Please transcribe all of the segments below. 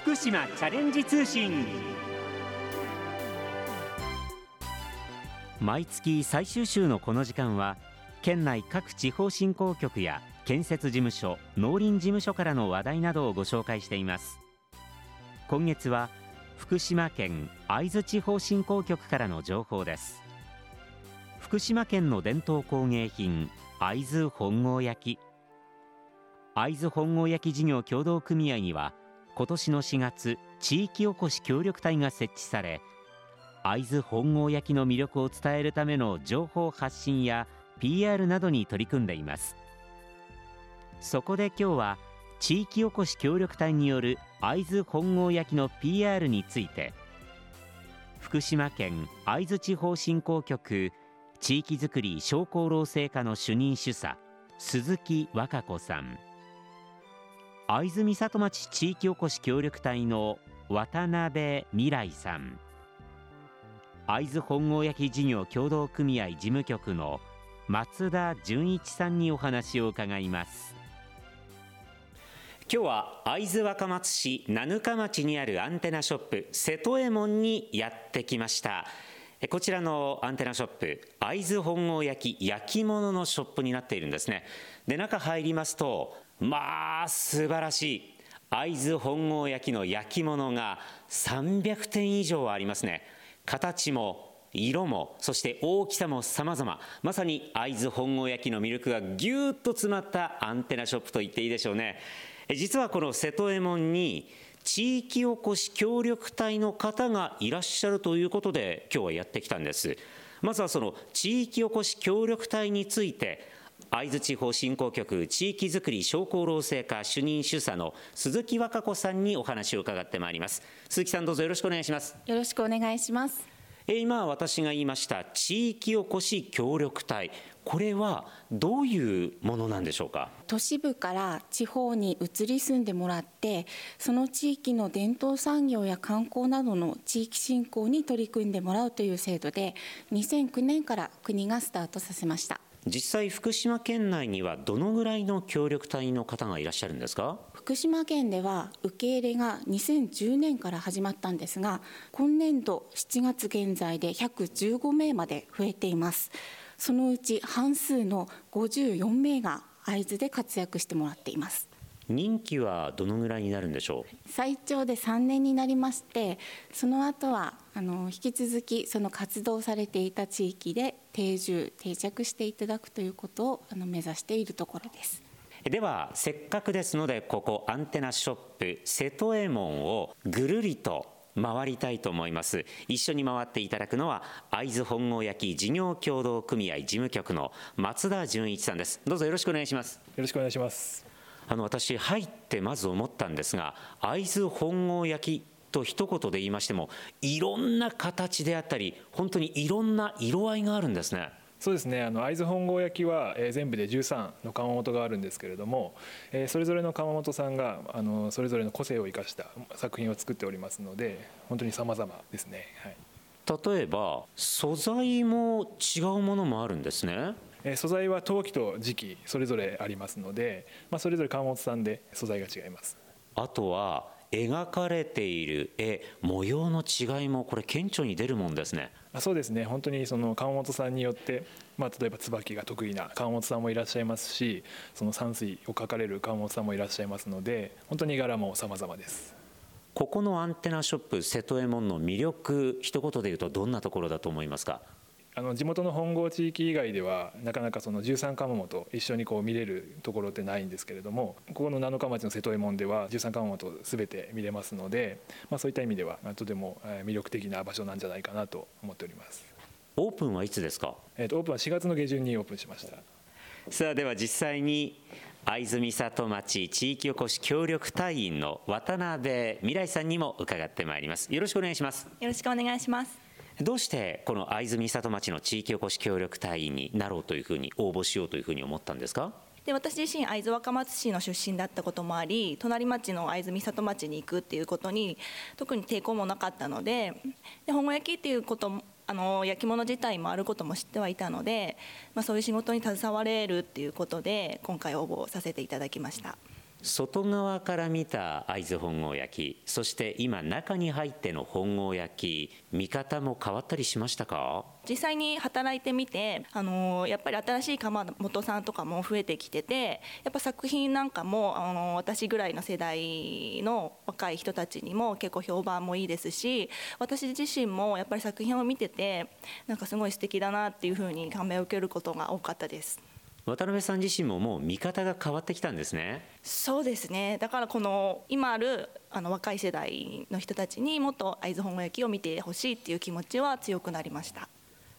福島チャレンジ通信。毎月最終週のこの時間は県内各地方振興局や建設事務所農林事務所からの話題などをご紹介しています。今月は福島県会津地方振興局からの情報です。福島県の伝統工芸品会津本郷焼会津本郷焼事業協同組合には今年の4月地域おこし協力隊が設置され会津本郷焼の魅力を伝えるための情報発信や PR などに取り組んでいます。そこで今日は地域おこし協力隊による会津本郷焼の PR について福島県会津地方振興局地域づくり商工労政課の主任主査鈴木和歌子さん。会津美里町地域おこし協力隊の渡辺未来さん。会津本郷焼事業協同組合事務局の松田純一さんにお話を伺います。今日は会津若松市七日町にあるアンテナショップ瀬戸右衛門にやってきました。こちらのアンテナショップ会津本郷焼焼き物のショップになっているんですね。で中入りますとまあ素晴らしい。会津本郷焼の焼き物が300点以上ありますね。形も色もそして大きさも様々。まさに会津本郷焼の魅力がぎゅっと詰まったアンテナショップと言っていいでしょうね。実はこの瀬戸右衛門に地域おこし協力隊の方がいらっしゃるということで今日はやってきたんです。まずはその地域おこし協力隊について会津地方振興局地域づくり商工労政課主任主査の鈴木和歌子さんにお話を伺ってまいります。鈴木さんどうぞよろしくお願いします。よろしくお願いします。今私が言いました地域おこし協力隊。これはどういうものなんでしょうか？都市部から地方に移り住んでもらってその地域の伝統産業や観光などの地域振興に取り組んでもらうという制度で2009年から国がスタートさせました実際福島県内にはどのぐらいの協力隊の方がいらっしゃるんですか？福島県では受け入れが2010年から始まったんですが今年度7月現在で115名まで増えています。そのうち半数の54名が会津で活躍してもらっています。任期はどのぐらいになるんでしょう？最長で3年になりましてその後はあの引き続きその活動されていた地域で定住定着していただくということをあの目指しているところです。ではせっかくですのでここアンテナショップ瀬戸右衛門をぐるりと回りたいと思います。一緒に回っていただくのは会津本郷焼事業協同組合事務局の松田純一さんです。どうぞよろしくお願いします。よろしくお願いしますあの私入ってまず思ったんですが会津本郷焼と一言で言いましてもいろんな形であったり本当にいろんな色合いがあるんですね。そうですね。あの会津本郷焼は、えー、全部で13の窯元があるんですけれども、えー、それぞれの窯元さんがあのそれぞれの個性を生かした作品を作っておりますので本当に様々ですね、はい、例えば素材も違うものもあるんですね素材は陶器と磁器それぞれありますので、まあ、それぞれ窯元さんで素材が違います。あとは描かれている絵模様の違いもこれ顕著に出るもんですね。あそうですね。本当にその川本さんによって、まあ、例えば椿が得意な川本さんもいらっしゃいますしその山水を描かれる川本さんもいらっしゃいますので本当に柄も様々です。ここのアンテナショップ瀬戸右衛門の魅力一言で言うとどんなところだと思いますか？あの地元の本郷地域以外ではなかなかその13窯元一緒にこう見れるところってないんですけれどもここの七日町の瀬戸右衛門では13窯元全て見れますので、まあ、そういった意味ではとても魅力的な場所なんじゃないかなと思っております。オープンはいつですか、えー、とオープンは4月の下旬にオープンしました。さあでは実際に会津美里町地域おこし協力隊員の渡辺未来さんにも伺ってまいります。よろしくお願いします。よろしくお願いしますどうしてこの会津美里町の地域おこし協力隊員になろうというふうに応募しようというふうに思ったんですか？で私自身会津若松市の出身だったこともあり隣町の会津美里町に行くっていうことに特に抵抗もなかったのでで本郷焼きっていうこともあの焼き物自体もあることも知ってはいたので、まあ、そういう仕事に携われるっていうことで今回応募させていただきました。外側から見た会津本郷焼きそして今中に入っての本郷焼見方も変わったりしましたか？実際に働いてみて、あのやっぱり新しい窯元さんとかも増えてきててやっぱ作品なんかも、あの私ぐらいの世代の若い人たちにも結構評判もいいですし私自身もやっぱり作品を見ててなんかすごい素敵だなっていうふうに感銘を受けることが多かったです。渡辺さん自身ももう見方が変わってきたんですね。そうですね。だからこの今あるあの若い世代の人たちにもっと会津本焼きを見てほしいっていう気持ちは強くなりました。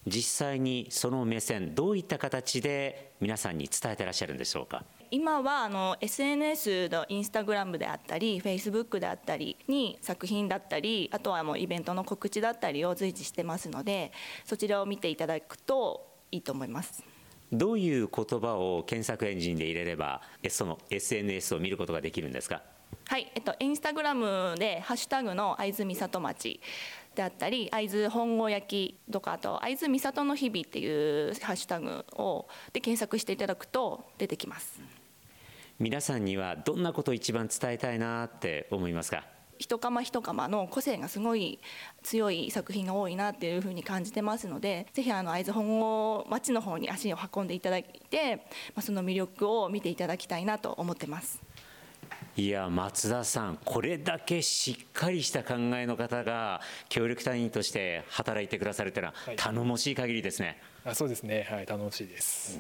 実際にその目線どういった形で皆さんに伝えてらっしゃるんでしょうか？今はあの SNS のインスタグラムであったりフェイスブックであったりに作品だったりあとはもうイベントの告知だったりを随時してますのでそちらを見ていただくといいと思います。どういう言葉を検索エンジンで入れればその SNS を見ることができるんですか？はい、えっと、インスタグラムで「ハッシュタグの会津美里町」であったり会津本郷焼きとかあと会津美里の日々っていうハッシュタグをで検索していただくと出てきます。皆さんにはどんなことを一番伝えたいなって思いますか？一釜一釜の個性がすごい強い作品が多いなっていうふうに感じてますのでぜひあの会津本郷町の方に足を運んでいただいて、まあ、その魅力を見ていただきたいなと思ってます。いや松田さん、これだけしっかりした考えの方が協力隊員として働いてくださるというのは頼もしい限りですね。はい、あそうですね、はい、頼もしいです。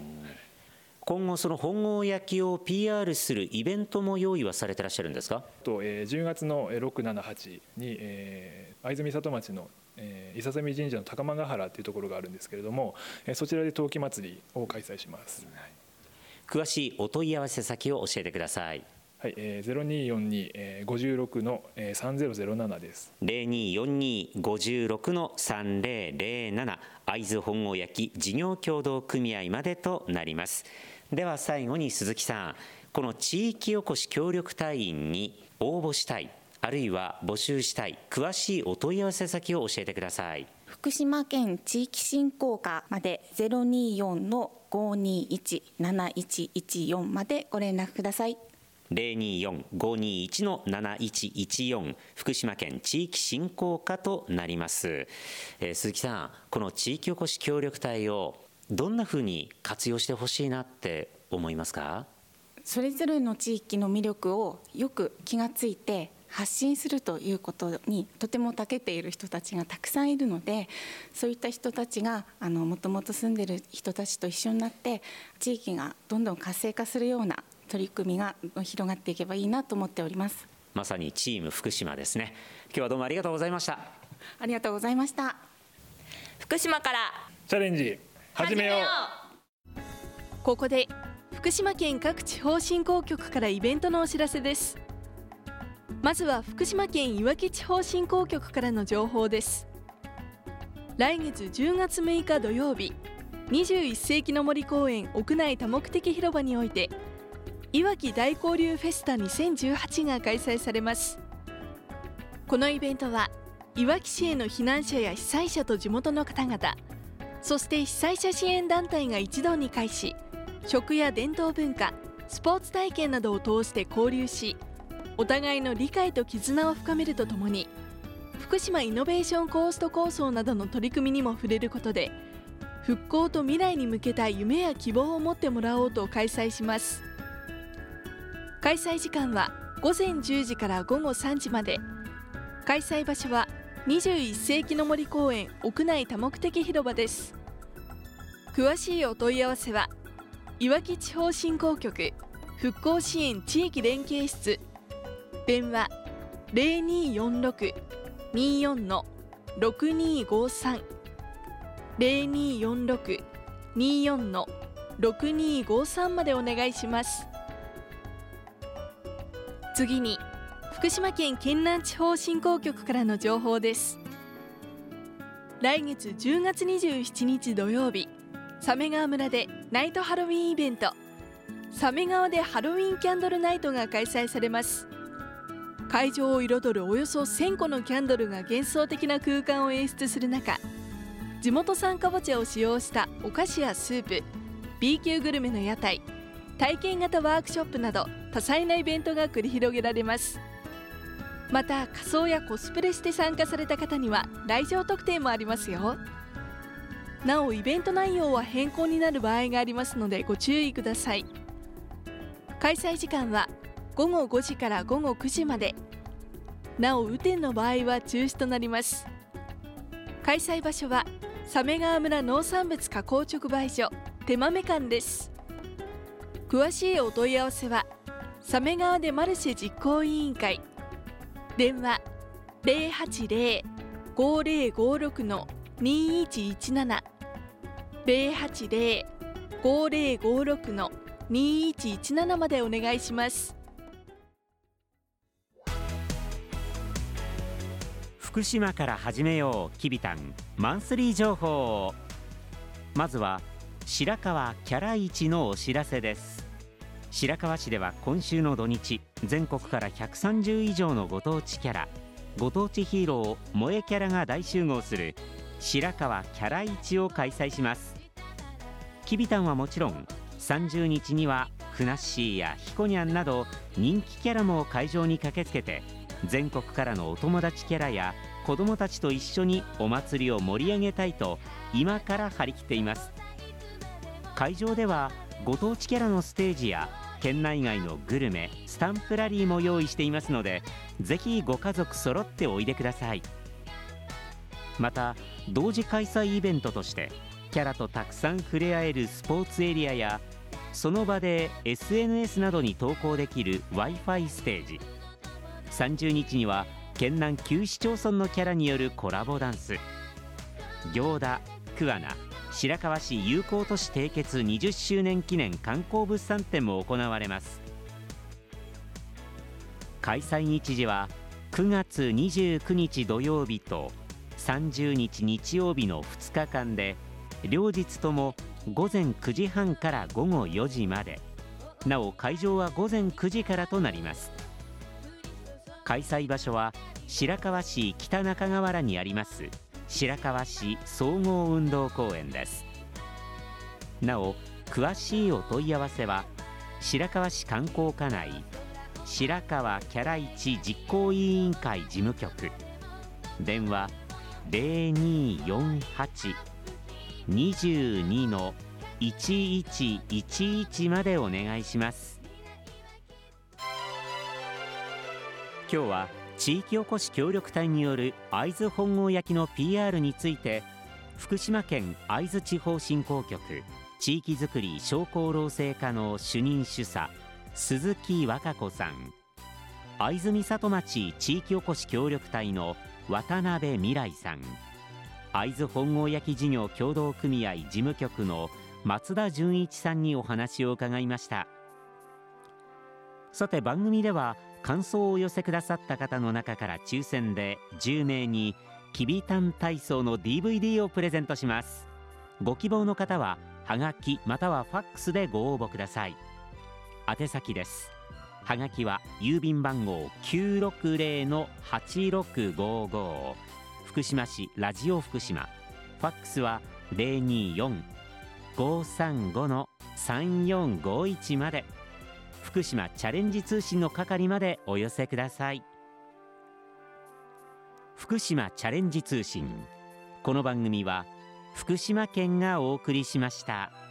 今後その本郷焼きを PR するイベントも用意はされてらっしゃるんですか？と、えー、10月の678に、えー、会津美里町のえー、伊佐神社の高間ヶ原というところがあるんですけれども、えー、そちらで陶器祭りを開催します、はい、詳しいお問い合わせ先を教えてくださいはい、えー、0242-56の3007です。0242-56の3007会津本郷焼事業協同組合までとなります。では最後に鈴木さんこの地域おこし協力隊員に応募したいあるいは募集したい詳しいお問い合わせ先を教えてください。福島県地域振興課まで024の521-7114までご連絡ください。024-521の7114福島県地域振興課となります、えー、鈴木さんこの地域おこし協力隊をどんなふうに活用してほしいなって思いますか？それぞれの地域の魅力をよく気がついて発信するということにとても長けている人たちがたくさんいるのでそういった人たちがもともと住んでる人たちと一緒になって地域がどんどん活性化するような取り組みが広がっていけばいいなと思っております。まさにチーム福島ですね。今日はどうもありがとうございました。ありがとうございました。福島から。チャレンジ始めよう。ここで福島県各地方振興局からイベントのお知らせです。まずは福島県いわき地方振興局からの情報です。来月10月6日土曜日21世紀の森公園屋内多目的広場においていわき大交流フェスタ2018が開催されます。このイベントはいわき市への避難者や被災者と地元の方々そして被災者支援団体が一堂に会し食や伝統文化スポーツ体験などを通して交流しお互いの理解と絆を深めるとともに福島イノベーションコースト構想などの取り組みにも触れることで復興と未来に向けた夢や希望を持ってもらおうと開催します。開催時間は午前10時から午後3時まで。開催場所は21世紀の森公園屋内多目的広場です。詳しいお問い合わせはいわき地方振興局復興支援地域連携室。電話0246-24の6253 0246-24の6253までお願いします。次に福島県県南地方振興局からの情報です。来月10月27日土曜日鮫川村でナイトハロウィンイベント。鮫川でハロウィンキャンドルナイトが開催されます。会場を彩るおよそ1000個のキャンドルが幻想的な空間を演出する中地元産かぼちゃを使用したお菓子やスープ B 級グルメの屋台体験型ワークショップなど多彩なイベントが繰り広げられます。また仮装やコスプレして参加された方には来場特典もありますよ。なおイベント内容は変更になる場合がありますのでご注意ください。開催時間は午後5時から午後9時まで。なお雨天の場合は中止となります。開催場所は鮫川村農産物加工直売所手豆館です。詳しいお問い合わせは鮫川でマルシェ実行委員会。電話080-5056の2117 080-5056の2117までお願いします。福島から始めようきびたんマンスリー情報まずは白川キャラ市のお知らせです。白河市では今週の土日全国から130以上のご当地キャラご当地ヒーロー萌えキャラが大集合する白川キャラ市を開催します。きびたんはもちろん30日にはふなっしーやひこにゃんなど人気キャラも会場に駆けつけて全国からのお友達キャラや子どもたちと一緒にお祭りを盛り上げたいと今から張り切っています。会場ではご当地キャラのステージや県内外のグルメスタンプラリーも用意していますのでぜひご家族揃っておいでください。また同時開催イベントとしてキャラとたくさん触れ合えるスポーツエリアやその場で SNS などに投稿できる w i f i ステージ。30日には県南9市町村のキャラによるコラボダンス。行田桑名。白河市友好都市締結20周年記念観光物産展も行われます。開催日時は9月29日土曜日と30日日曜日の2日間で両日とも午前9時半から午後4時まで。なお会場は午前9時からとなります。開催場所は白河市北中川原にあります白河市総合運動公園です。なお詳しいお問い合わせは白河市観光課内白河キャラ市実行委員会事務局。電話0248-22の1111までお願いします。今日は地域おこし協力隊による会津本郷焼の PR について福島県会津地方振興局地域づくり商工労政課の主任主査鈴木和歌子さん。会津美里町地域おこし協力隊の渡辺未来さん。会津本郷焼事業協同組合事務局の松田純一さんにお話を伺いました。さて番組では感想をお寄せくださった方の中から抽選で10名にきびたん体操の DVD をプレゼントします。ご希望の方ははがきまたはファックスでご応募ください。宛先です。はがきは郵便番号960-8655福島市ラジオ福島。ファックスは024-535-3451まで。福島チャレンジ通信の係までお寄せください福島チャレンジ通信この番組は福島県がお送りしました。